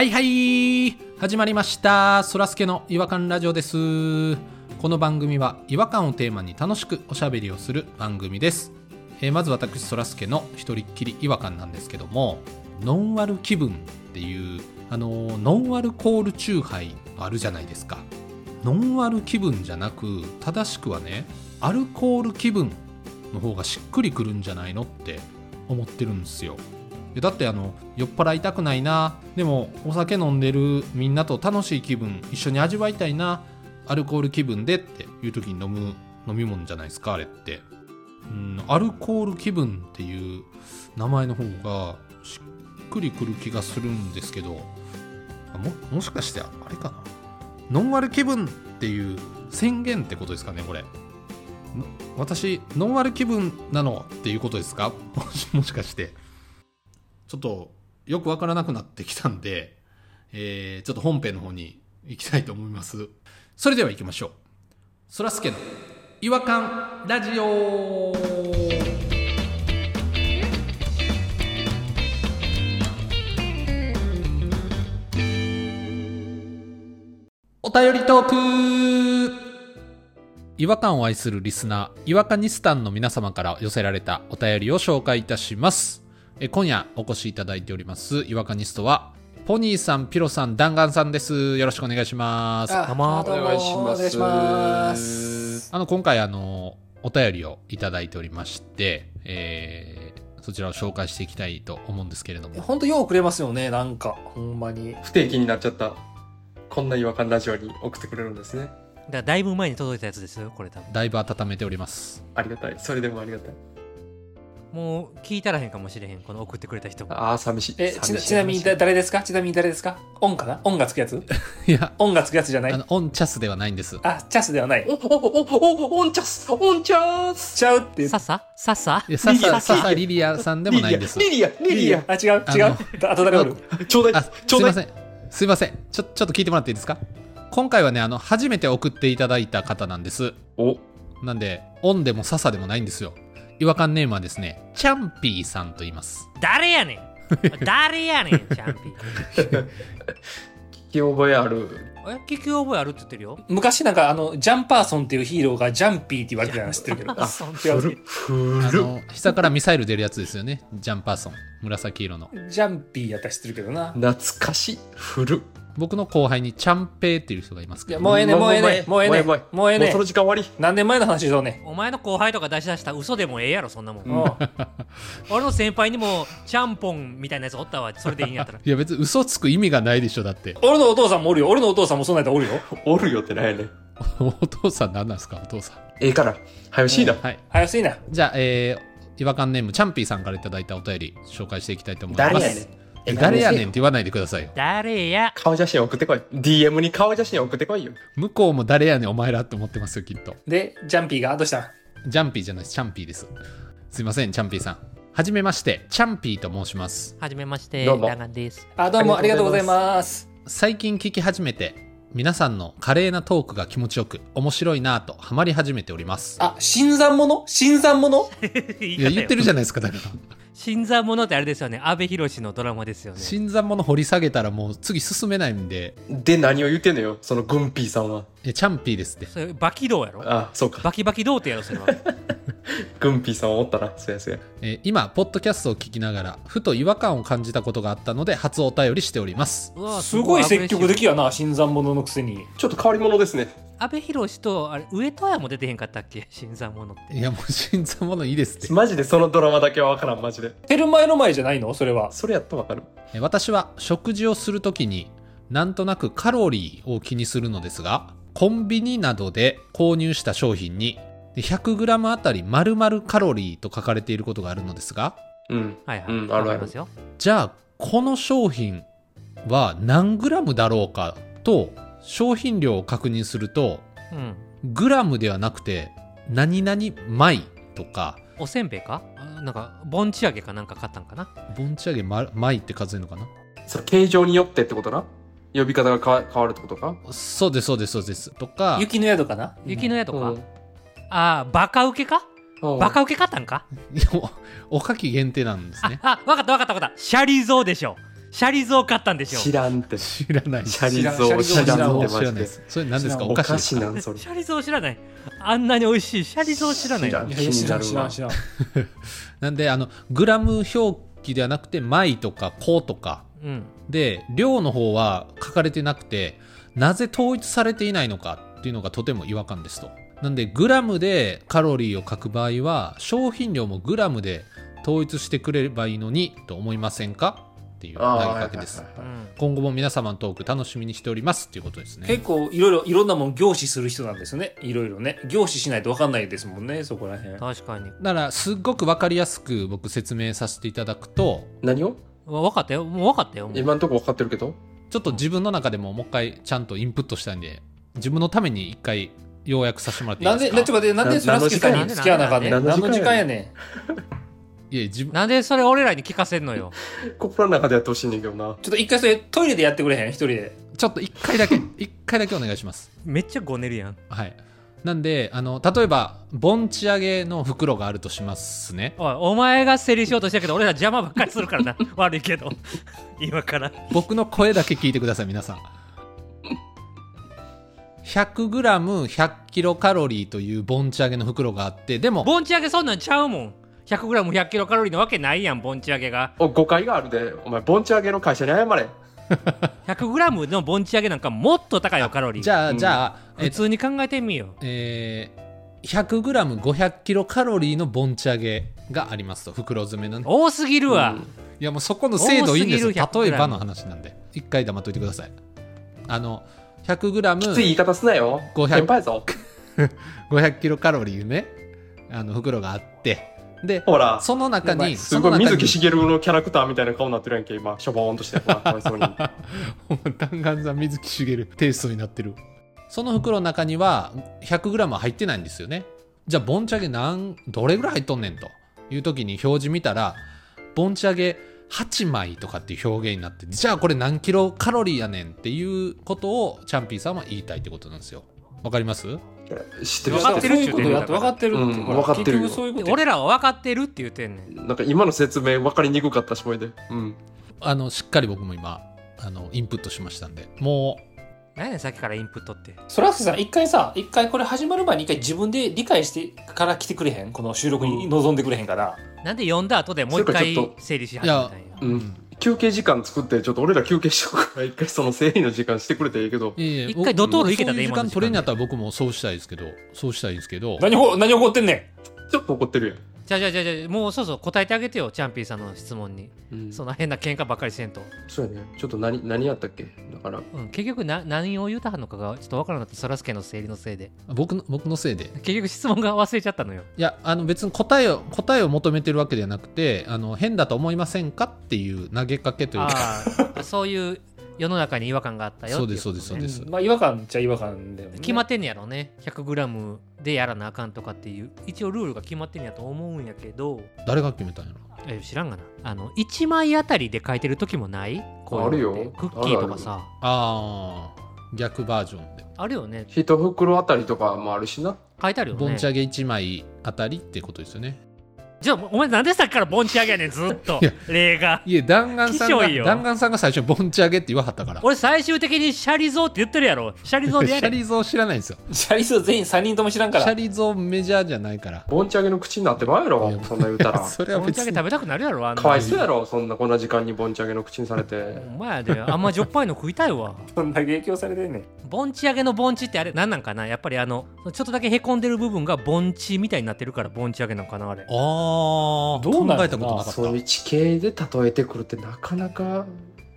はいはい。始まりました。そらすけの違和感ラジオです。この番組は違和感をテーマに楽しくおしゃべりをする番組です、えーまず私そらすけの一人っきり違和感なんですけどもノンアル気分っていうあのノンアルコールチューハイあるじゃないですか。ノンアル気分じゃなく正しくはねアルコール気分の方がしっくりくるんじゃないのって思ってるんですよ。だってあの酔っ払いたくないな。でもお酒飲んでるみんなと楽しい気分一緒に味わいたいな。アルコール気分でっていう時に飲む飲み物じゃないですかあれって。うんアルコール気分っていう名前の方がしっくりくる気がするんですけどももしかしてあれかな。ノンアル気分っていう宣言ってことですかねこれ。私ノンアル気分なのっていうことですか？もしかして。ちょっとよくわからなくなってきたんで、えーちょっと本編の方に行きたいと思います。それでは行きましょう。そらすけの違和感ラジオお便りトーク違和感を愛するリスナー、違和感ニスタンの皆様から寄せられたお便りを紹介いたします。え今夜お越しいただいております、違和感ニストは、ポニーさん、ピロさん、弾丸さんです。よろしくお願いします。あどうもお願いしますますの、今回あの、お便りをいただいておりまして、えーそちらを紹介していきたいと思うんですけれども。ほんとようくれますよね、なんか、ほんまに。不定期になっちゃったこんな違和感ラジオに送ってくれるんですねだだいぶ前に届いたやつですよこれ多分だいぶ温めております。ありがたいそれでもありがたいもう聞いたらへんかもしれへんこの送ってくれた人も。ああ寂しい。え、ち寂しい。なちなみにだ誰ですか？ちなみに誰ですか？オンかな？オンがつくやつ？いや、オンがつくやつじゃない？あの、オンチャスではないんです。あ、チャスではない。おおおおオンチャス。オンチャス。ちゃうってさっささっさいやさリリア。さ、ささリリアさんでもないんです。リリア。リリア。あ、違う違う？あと誰おる。ちょうだあいちょうだい。すいません。すいません。ちょちょっと聞いてもらっていいですか？今回はねあの初めて送っていただいた方なんです。お。なんでオンでも笹でもないんですよ違和感ネームはですねチャンピーさんと言います。誰やねん。誰やねんチャンピー。聞き覚えある。え？聞き覚えあるって言ってるよ。昔なんかあの、ジャンパーソンっていうヒーローがジャンピーって言われてたの知ってるけど。あ違う。あ古っの膝からミサイル出るやつですよね。ジャンパーソン。紫色の。ジャンピーやったら知ってるけどな。懐かしい。古っ僕の後輩にチャンペイっていう人がいますいや、けど。もうええねんもうええねんもうええねんもうええもうえ。えねもうそのん時間終わり。何年前の話しようねお前の後輩とか出し出した嘘でもええやろそんなもん、ん。うん。俺の先輩にもちゃんぽんみたいなやつおったわそれでいいんやったら。いや別に嘘つく意味がないでしょだって。俺のお父さんもおるよ。俺のお父さんもそんなんやったらおるよ。おるよってないね。ん お父さん何なんですかお父さん。ええから早しいな。はい。早すいな。じゃあえー、違和感ネームチャンピーさんからいただいたお便り紹介していきたいと思います。誰やねんえ誰やねん。って言わないでくださいよ。誰や。顔写真送ってこい。DM に顔写真送ってこいよ。向こうも誰やねんお前らって思ってますよきっと。で、ジャンピーがどうしたジャンピーじゃないですチャンピーです。すいませんチャンピーさん。はじめましてチャンピーと申します。はじめましてどうも。ダガンです。あ、どうもあありがとうございます。最近聞き始めて皆さんの華麗なトークが気持ちよく面白いなぁとハマり始めております。あ、新参者？新参者？いいや言ってるじゃないですかだから 新参者ってあれですよね。阿部寛のドラマですよね。新参者掘り下げたらもう次進めないんで。で何を言ってんのよそのグンピーさんは。えチャンピーですって。それバキ道やろ？あそうか。バキバキ童貞やろそれは。グンピーさんはおったな。そうやそうや。えー今ポッドキャストを聞きながらふと違和感を感じたことがあったので初お便りしております。うわすごい積極的やな、新参者のくせに。ちょっと変わり者ですね。ブ阿部寛とあれ上戸彩も出てへんかったっけ？新参者って。いやもう新参者いいですって。マジでそのドラマだけは分からんマジで。テルマエの前じゃないの？それは。それやったら分かる。えー私は食事をするときになんとなくカロリーを気にするのですがコンビニなどで購入した商品にで 100g あたり丸々カロリーと書かれていることがあるのですがうん。はいはい、うんあるありますよ。じゃあこの商品は何グラムだろうかと商品量を確認するとうん。グラムではなくて何々米とか。おせんべいか？あなんか盆地揚げかなんか買ったんかな？盆地揚げま米って数えるのかな？それ形状によってってことな？呼び方が変わ変わるってことか？そうですそうですそうです。とか。雪の宿かな？雪の宿か、うん。ああバカウケか？うん。バカウケ買ったんか？い やおおかき限定なんですね。ああわかったわかったわかった。シャリゾーでしょシャリゾー買ったんでしょ。知らんって。知らない。シャリゾ知らんー知らんって。知らないマジで。ですそれ何ですか？知らん。おか子なんそれ。シャリゾー知らない。あんなに美味しい。シャリゾー知らない。知らん。知らん。知らん。知らん。なんであのグラム表記ではなくて枚とか個とか。うん。で量の方は書かれてなくてなぜ統一されていないのかっていうのがとても違和感ですと。なんでグラムでカロリーを書く場合は商品量もグラムで統一してくれればいいのにと思いませんか？っていう投げかけです、はいはいはい。うん。今後も皆様のトーク楽しみにしておりますっていうことですね。結構いろいろいろんなもん凝視する人なんですね。いろいろね。凝視しないと分かんないですもんねそこら辺。確かに。だからすっごく分かりやすく僕説明させていただくと何を？分かったよ。もう分かったよもう。今んとこ分かってるけど？ちょっと自分の中でももう一回ちゃんとインプットしたいんで自分のために一回要約させてもらっていいなんで、ですか？なちょっと待って、なんでなそらすけさんに付き合わなあかんねん？何の時間やねん。いや自分。なんでそれ俺らに聞かせんのよ。心の中でやってほしいねんけどな。ちょっと一回それトイレでやってくれへん？一人で。ちょっと一回だけ 一回だけお願いします。めっちゃごねるやん。はい。なんであの例えば盆地上げの袋があるとしますね。おいお前が整理しようとしたけど俺ら邪魔ばっかりするからな。悪いけど。今から。僕の声だけ聞いてください皆さん。100g100 キロカロリーという盆地上げの袋があってでも盆地揚げそんなんちゃうもん 100g100 キロカロリーのわけないやん盆地揚げが。お誤解があるで。お前、盆地上げの会社に謝れ。100g の盆地揚げなんかもっと高いよカロリー。じゃあ、うん。じゃあ、え普通に考えてみよう。えー、100g500 キロカロリーの盆地上げがありますと袋詰めのね。多すぎるわ、うん。いやもうそこの精度いいんですよ。多すぎる100例えばの話なんで。一回黙っといてください。あの 100g きつい言い方すなよ。500先輩ぞ。500キロカロリーね。あの袋があってでほら、その中にすごい水木しげるのキャラクターみたいな顔になってるやんけ、今。しょぼーんとして。ほら、かわいそうに。弾丸さん水木しげるテイストになってるその袋の中には 100g は入ってないんですよねじゃあ盆地揚げなんどれぐらい入っとんねんという時に表示見たら盆地揚げ8枚とかっていう表現になってじゃあこれ何キロカロリーやねんっていうことをチャンピーさんは言いたいってことなんですよわかります？知ってる分かってるそういうことやって分かってるって。分かってるよ。結局そういうことや。俺らは分かってるって言ってんね。んなんか今の説明分かりにくかったし、これで。うん。あのしっかり僕も今あのインプットしましたんで。も何やねんさっきからインプットって。そらすけさん、一回さ、一回これ始まる前に一回自分で理解してから来てくれへん？この収録に臨んでくれへんから。なんで読んだ後でもう一回かちょっと。整理し始めたんや。う。うん休憩時間作って、ちょっと俺ら休憩しようから、一回その整理の時間してくれていいけど。いやいや一回ドトール行けたでそういう時間間取れんやったら僕もそうしたいですけどそうしたいですけど何ほ、何怒ってんねちょっと怒ってるやん。じゃあじゃあじゃあじゃあもうそうそう答えてあげてよチャンピーさんの質問に。うん。そんな変な喧嘩ばっかりせんと、そうやね。ちょっと何、何やったっけ？だから、うん、結局な何を言うたはんのかがちょっと分からなかったそらすけの整理のせいで。僕の僕のせいで。結局質問が忘れちゃったのよ。いやあの別に答えを答えを求めてるわけではなくてあの変だと思いませんか？っていう投げかけというか。そういう世の中に違和感があったよそうですそうですそうです。まあ違和感っちゃ違和感だよね。決まってんねやろね。100g でやらなあかんとかっていう一応ルールが決まってんやと思うんやけど。誰が決めたんやろ？え知らんがな。あの1枚あたりで書いてる時もない？こうあるよ。クッキーとかさ。ああ逆バージョンで。あるよね。一袋あたりとかもあるしな。書いてあるよね。ボンチ上げ1枚あたりってことですよねじゃあお前なんでさっきからボンチ上げやねんずっと。いや例が。いえ弾丸さんが弾丸さんが最初にボンチ上げって言わはったから。俺最終的にシャリゾーって言ってるやろ。シャリゾーでシやれ。ャリゾー知らないんですよ。シャリス全員3人とも知らんから。シャリゾーメジャーじゃないから。盆地揚げの口になってまうやろ、そんな言うたら。それはボンチ別に上げ食べたくなるやろあんな。かわいそうやろ、そんなこんな時間に盆地揚げの口にされて。お前やで。あんまじょっぱいの食いたいわ。そんな影響されてんねん。盆地上げの盆地ってあれ何なんかな？やっぱりあのちょっとだけへこんでる部分が盆地みたいになってるから盆地上げなのかなあれ。ああ考えたことなかったそういう地形で例えてくるってなかなか、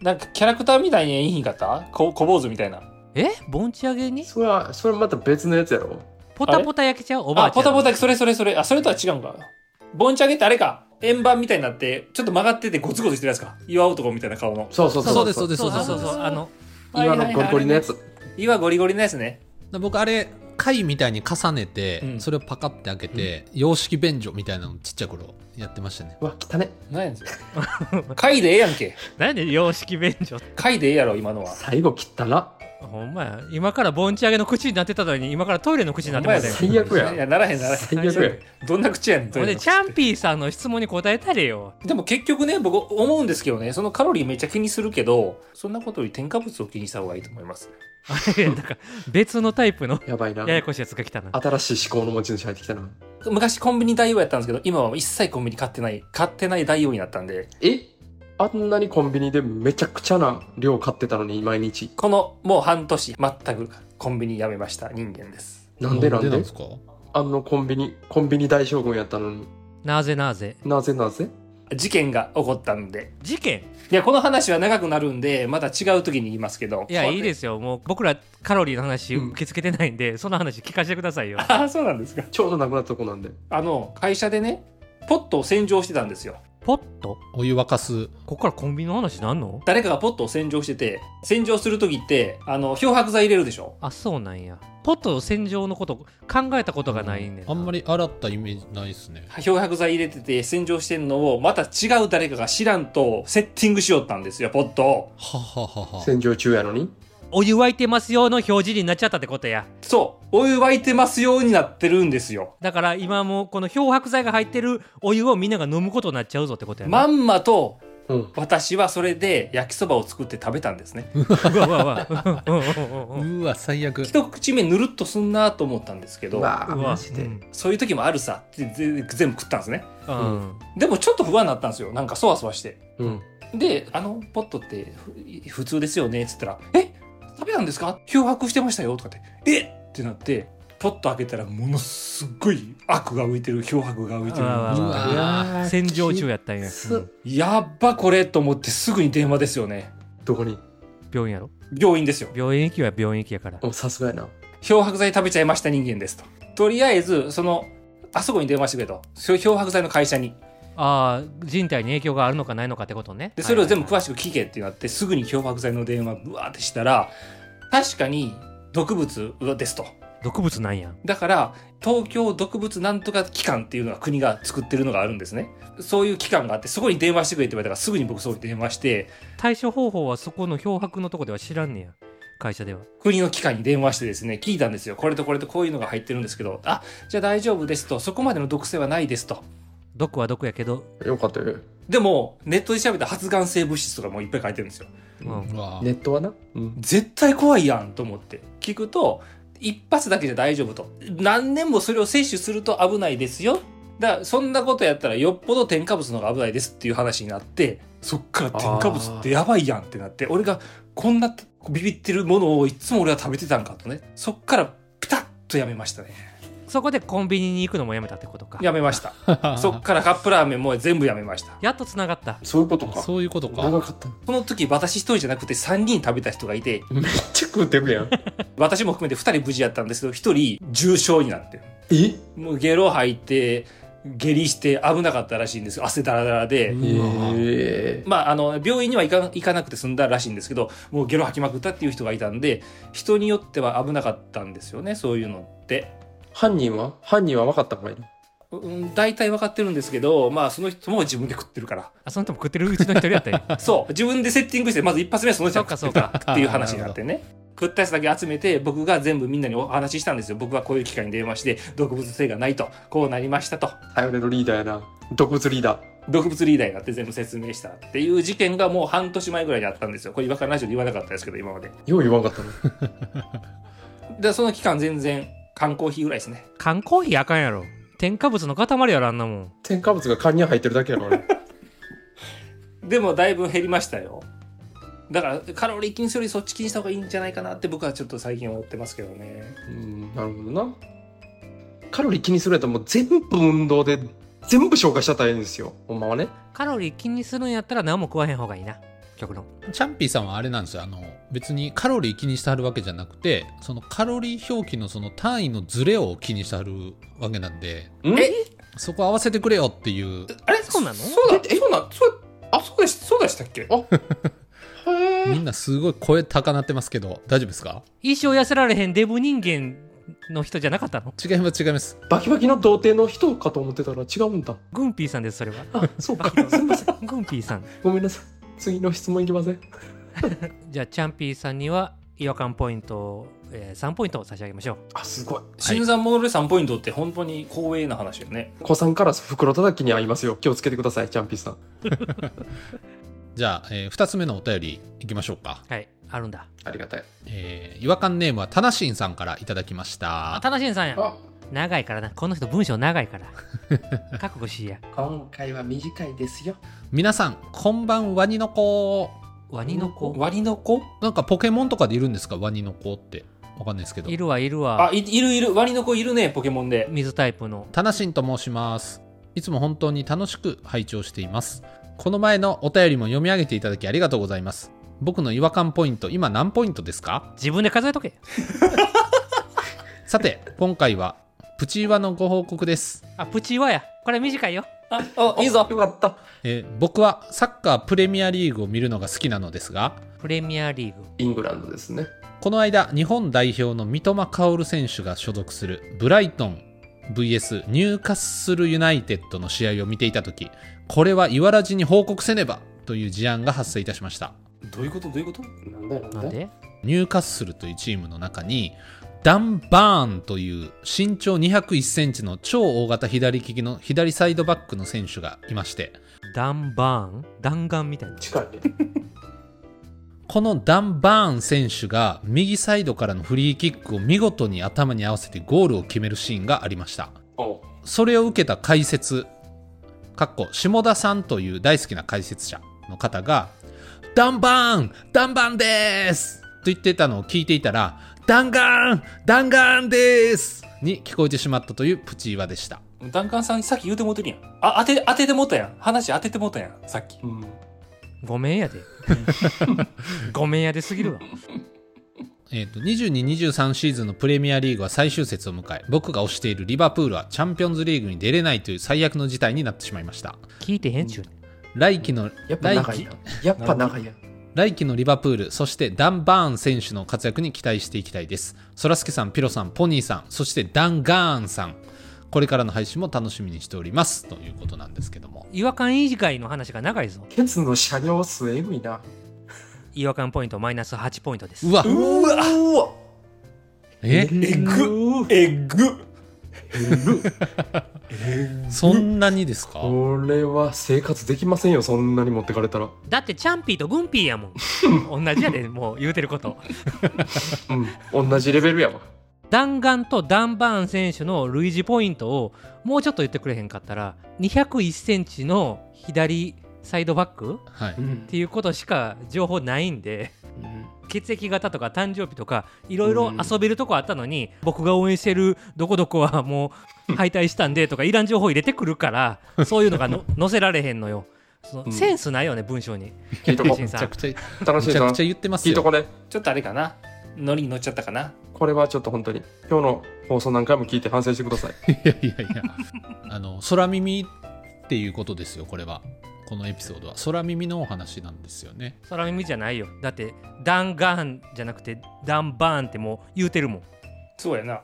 なんかキャラクターみたいに言いひんかった？こ小坊主みたいな。え？盆地上げに？それは、それまた別のやつやろ。ポタポタ焼けちゃう？おばああ、ちゃんポタポタ、それそれそれ。あ、それとは違うんか。盆地揚げってあれか？円盤みたいになって、ちょっと曲がっててゴツゴツしてるやつか。岩男みたいな顔の。そうそうそうですそうですそうそうそうそうですそうあの岩のゴリゴリのやつ。岩ゴリゴリのやつね。僕あれ貝みたいに重ねて、うん。それをパカって開けて、洋式便所みたいなのちっちゃい頃やってましたね。うわ、汚ね。何やねんそれ。貝でええやんけ。何で洋式便所貝でええやろ、今のは。最後切ったな。ほんまや。今から盆地上げの口になってたのに今からトイレの口になってましたよ最悪や。いやならへんならへん。最悪や。どんな口やねんほんでチャンピーさんの質問に答えたれよ。でも結局ね僕思うんですけどねそのカロリーめっちゃ気にするけどそんなことより添加物を気にした方がいいと思いますいやだから別のタイプのやばいな。ややこしいやつが来たな。新しい思考の持ち主入ってきたな。昔コンビニ代用やったんですけど今は一切コンビニ買ってない買ってない代用になったんで。え？あんなにコンビニでめちゃくちゃな量買ってたのに毎日。このもう半年全くコンビニやめました人間です。なんでなんで？ですか？あのコンビニコンビニ大将軍やったのに。なぜなぜ？なぜなぜ？事件が起こったんで。事件？いやこの話は長くなるんでまた違う時に言いますけど。いやいいですすよ。もう僕らカロリーの話うん。受け付けてないんで、その話聞かせてくださいよ。ああそうなんですか。ちょうどなくなったとこなんで。あの会社でねポットを洗浄してたんですよポット？お湯沸かす。ここからコンビニの話なんの？誰かがポットを洗浄してて洗浄する時ってあの漂白剤入れるでしょ？あそうなんや。ポット洗浄のこと考えたことがないねんあんまり洗ったイメージないですね。漂白剤入れてて洗浄してんのをまた違う誰かが知らんとセッティングしよったんですよポットを。はははは。洗浄中やのに？お湯沸いてますよの表示になっちゃったってことや。そう。お湯沸いてますようになってるんですよ。だから今もうこの漂白剤が入ってるお湯をみんなが飲むことになっちゃうぞってことやな、まんまとうん。私はそれで焼きそばを作って食べたんですね。うわうわうわうわ最悪。一口目ぬるっとすんなと思ったんですけどマジで、うん。そういう時もあるさってぜ全部食ったんですね。うん。でもちょっと不安になったんですよ。なんかそわそわして。うん。で、あのポットってふ普通ですよねっつったら、え？食べたんですか？漂白してましたよとかって、え？ってなって、ポット開けたらものすっごい悪が浮いてる、漂白が浮いてる。洗浄中やったんや、つうんやっばこれと思ってすぐに電話ですよね。どこに？病院やろ？病院ですよ。病院行きは病院行きやからおさすがやな漂白剤食べちゃいました人間ですと。とりあえず、その、あそこに電話してくれと。そう漂白剤の会社に。ああ人体に影響があるのかないのかってことねで、それを全部はい詳しく聞けってなって、すぐに漂白剤の電話ブワーってしたら、確かに毒物ですと。はい毒物なんやだから、東京毒物なんとか機関っていうのが国が作ってるのがあるんですね。そういう機関があって、そこに電話してくれって言われたから、すぐに僕そこに電話して、対処方法はそこの漂白のとこでは知らんねや会社では国の機関に電話してですね、聞いたんですよ。これとこれとこういうのが入ってるんですけど、あ、じゃあ大丈夫ですと、そこまでの毒性はないですと。毒は毒やけど、よかったよでも、ネットで調べた発がん性物質とかもいっぱい書いてるんですよ。うんネットはな？うん絶対怖いやんと思って。聞くと、一発だけじゃ大丈夫と。何年もそれを摂取すると危ないですよ。だから、そんなことやったらよっぽど添加物の方が危ないですっていう話になって、そっから添加物ってやばいやんってなって、俺がこんなビビってるものをいつも俺は食べてたんかとね。そっからピタッとやめましたね。そこでコンビニに行くのもやめたってことかやめました。そっからカップラーメンも全部やめました。やっとつながったそういうことかそういうことか長かったその時私一人じゃなくて3人食べた人がいて、めっちゃ食うてるやん 私も含めて2人無事やったんですけど、1人重症になってる。え？もうゲロ吐いて、下痢して危なかったらしいんですよ。汗だらだらで。まあ、あの、病院には行か行かなくて済んだらしいんですけど、もうゲロ吐きまくったっていう人がいたんで、人によっては危なかったんですよね、そういうのって。犯人は？犯人は分かったのかいなうん、大体分かってるんですけど、まあ、その人も自分で食ってるから。あその人も食ってるうちの一人やったんや そう、自分でセッティングして、まず一発目はその人が食ってそうかそうたっていう話になってね。食ったやつだけ集めて、僕が全部みんなにお話ししたんですよ。僕はこういう機会に電話して、毒物性がないと、こうなりましたと。頼れるリーダーやな毒物リーダー毒物リーダーになって全部説明したっていう事件がもう半年前ぐらいにあったんですよ。これ違和感ラジオで言わなかったですけど、今まで。よう言わんかったの で、その期間全然缶コーヒーぐらいですね。缶コーヒーあかんやろ。添加物の塊やろあんなもん。添加物が缶に入ってるだけやろ でもだいぶ減りましたよ。だからカロリー気にするよりそっち気にした方がいいんじゃないかなって僕はちょっと最近思ってますけどね。うんなるほどな。カロリー気にするやったらもう全部運動で全部消化しちゃったらいいんですよ。ほんまはね。カロリー気にするんやったら何も食わへん方がいいな極論。チャンピーさんはあれなんですよ。あの別にカロリー気にしてはるわけじゃなくてそのカロリー表記のその単位のズレを気にしてはるわけなんで。んえ？そこ合わせてくれよっていう。あれ？そう。なのそうだ、え、そうな、そう、あ、そうでし、そうでしたっけ？へみんなすごい声高なってますけど大丈夫ですか？一生痩せられへんデブ人間の人じゃなかったの？違います違います。バキバキの童貞の人かと思ってたら違うんだ。グンピーさんですそれは。あそうか。すみません。グンピーさん。ごめんなさい次の質問いきません？じゃあチャンピーさんには違和感ポイントを、えー3ポイントを差し上げましょうあ、すごい。新参者で3ポイントって本当に光栄な話よね。子さんから袋叩きに合いますよ。気をつけてください、チャンピーさん。じゃあ、え2つ目のお便りいきましょうか。はいあるんだありがたい。えー違和感ネームはタナシンさんからいただきましあた。楽しんさんやあ、長いからなこの人文章長いから 覚悟しいや今回は短いですよ。皆さん、こんばんワニの子。ワニの子割の子なんかポケモンとかでいるんですか？ワニの子って。わかんないですけどい。るわいるわあ、いいるいる。割の子いるね、ポケモンで。水タイプのタナシンと申します。いつも本当に楽しく拝聴しています。この前のお便りも読み上げていただきありがとうございます。僕の違和感ポイント、今何ポイントですか？自分で数えとけ さて、今回はプチ岩のご報告です。あプチワやこれ短いよあ、あ、いいぞ。よかった。えー僕はサッカープレミアリーグを見るのが好きなのですが、プレミアリーグイングランドですね。この間、日本代表の三笘薫選手が所属するブライトン VS ニューカッスルユナイテッドの試合を見ていたとき、これは違和ラジに報告せねばという事案が発生いたしました。どういうこと？どういうこと？なんだよ、なんで？ニューカッスルというチームの中に、ダン・バーンという身長201センチの超大型左利きの左サイドバックの選手がいまして、ダンバーン？弾丸みたいな近いね。このダン・バーン選手が右サイドからのフリーキックを見事に頭に合わせてゴールを決めるシーンがありました。おそれを受けた解説、かっこ下田さんという大好きな解説者の方が、ダンバーンダンバーンですと言ってたのを聞いていたら、ダンガーンダンガーンですに聞こえてしまったというプチ岩でした。ダンカンさんさっき言うてもうてるやん。あ、当て、当ててもうたやん。話当ててもうたやん。さっき。うん。ごめんやで ごめんやですぎるわ えっ、と、22、23シーズンのプレミアリーグは最終節を迎え、僕が推しているリバプールはチャンピオンズリーグに出れないという最悪の事態になってしまいました。聞いてへんちゅうねん来季の、やっぱ長い来な。やっぱ長いや。来季のリバプール、そしてダン・バーン選手の活躍に期待していきたいです。そらすけさん、ピロさん、ポニーさん、そしてダン・ガーンさん。これからの配信も楽しみにしております。ということなんですけども。違和感以外の話が長いぞケツの車両数えぐいな。違和感ポイントマイナス8ポイントですうわうわうわえ？えぐえぐ そんなにですか？これは生活できませんよ、そんなに持ってかれたら。だってチャンピーとグンピーやもん 同じやでもう言うてることうん。同じレベルやわ。弾丸とダンバーン選手の類似ポイントをもうちょっと言ってくれへんかったら201センチの左サイドバックはい。んっていうことしか情報ないんで血液型とか誕生日とかいろいろ遊べるとこあったのに、僕が応援してるどこどこはもう敗退したんでとかいらん情報入れてくるから そういうのがの載せられへんのよその、うんセンスないよね文章に聞いとこ新 さんめちゃくちゃ、楽しいなめちゃくちゃ言ってますよ。聞いとこね。ちょっとあれかな。ノリに乗っちゃったかな。これはちょっと本当に、今日の放送何回も聞いて反省してください。いやいやいや。あの、空耳っていうことですよ、これは。このエピソードは。空耳のお話なんですよね。空耳じゃないよだってダンガーンじゃなくてダンバーンってもう言うてるもんそうやな。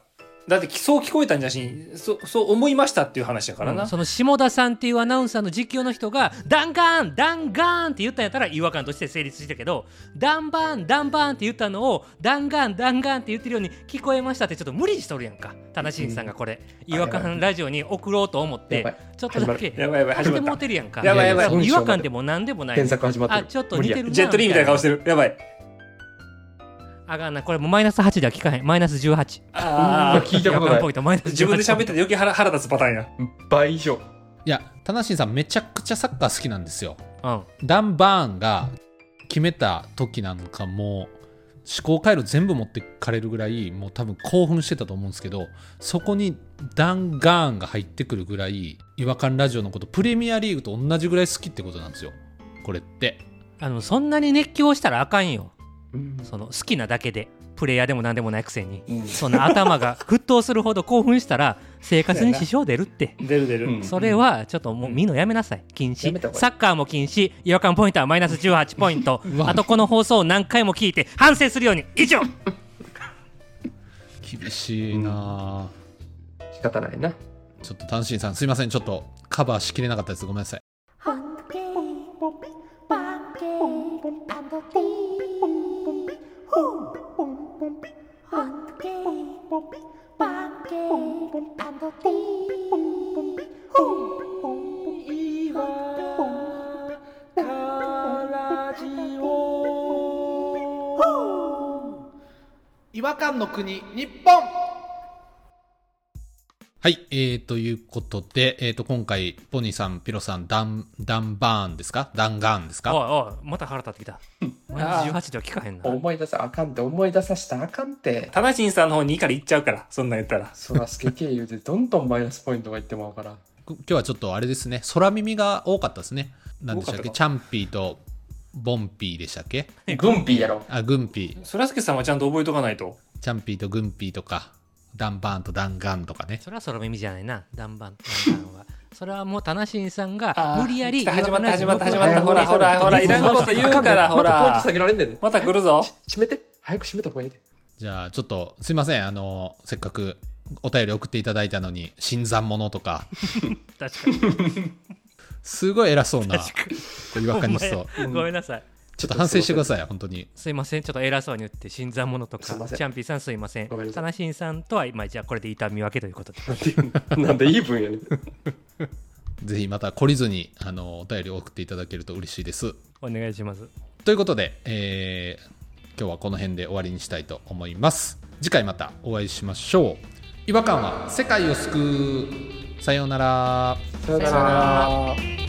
だってそう聞こえたんじゃし、そそう思いましたっていう話やからな。うん。その下田さんっていうアナウンサーの実況の人がダンガーンダンガーンって言ったんやったら違和感として成立したけどダンバーンダンバーンって言ったのをダンガーンダンガーンって言ってるように聞こえましたってちょっと無理しとるやんか。田中慎さんがこれ、違和感ラジオに送ろうと思って。ちょっとだけやばいやばい、始めもう。てるやんか。やばいやばい。違和感でも何でもない。検索始まってる。あちょっと似てるな。ジェットリーみたいな顔してる。やばい。あかんなこれもうマイナス8では聞かへん。マイナス18ああ、聞いたことない。違和感ポイント。マイナス18自分で喋ってて余計腹腹立つパターンや。倍以上。いや、田無さんめちゃくちゃサッカー好きなんですよ。うん。ダン・バーンが決めた時なんかもう思考回路全部持ってかれるぐらいもう多分興奮してたと思うんですけどそこにダン・ガーンが入ってくるぐらい違和感ラジオのことプレミアリーグと同じぐらい好きってことなんですよ。これって。あのそんなに熱狂したらあかんよ。うんその好きなだけでプレイヤーでも何でもないくせにうんそんな頭が沸騰するほど興奮したら生活に支障出るって出る出る。うんそれはちょっともう見るのやめなさい禁止サッカーも禁止違和感ポイントはマイナス18ポイントわあとこの放送を何回も聞いて反省するように以上厳しいなあ仕方ないな。ちょっと単身さんすいませんちょっとカバーしきれなかったですごめんなさい違和感の国日本はい、えー、ということで、えー、と今回ポニーさんピロさんダンダンバーンですかダンガーンですかおいおいまた腹立ってきたまだ18では聞かへんな。思い出さあかんって思い出さしたらあかんって。タナシンさんの方に2から行っちゃうから、そんなん言ったら。そらすけ経由でどんどんマイナスポイントがいってまうから。今日はちょっとあれですね。空耳が多かったですね。何でしたっけ？チャンピーとボンピーでしたっけ？グンピーやろ。あグンピー。そらすけさんはちゃんと覚えとかないと。チャンピーとグンピーとかダンバーンとダンガンとかね。それは空耳じゃないな。ダンバンダンバンはそれはもうタナシンさんが無理やり始まった始まった始ままった。ほらほらほらいらんこと言うからほまたポイントら下げられんねんでまた来るぞ。閉めて。早く閉めた方がいいで。じゃあちょっとすいません。あのせっかくお便り送っていただいたのに新参者とか。確かに。すごい偉そうな違和感にしそうごめんなさいちょっと反省してください本当に。すいません。ちょっと偉そうに言って新参者とか。チャンピーさんすいません。ごめんなさい。さんとはまあじゃあこれで痛み分けということで。なんでいい分やねん。ぜひまた懲りずにあのお便りを送っていただけると嬉しいです。お願いします。ということで、えー今日はこの辺で終わりにしたいと思います。次回またお会いしましょう。違和感は世界を救う。さようなら。さよなさよなら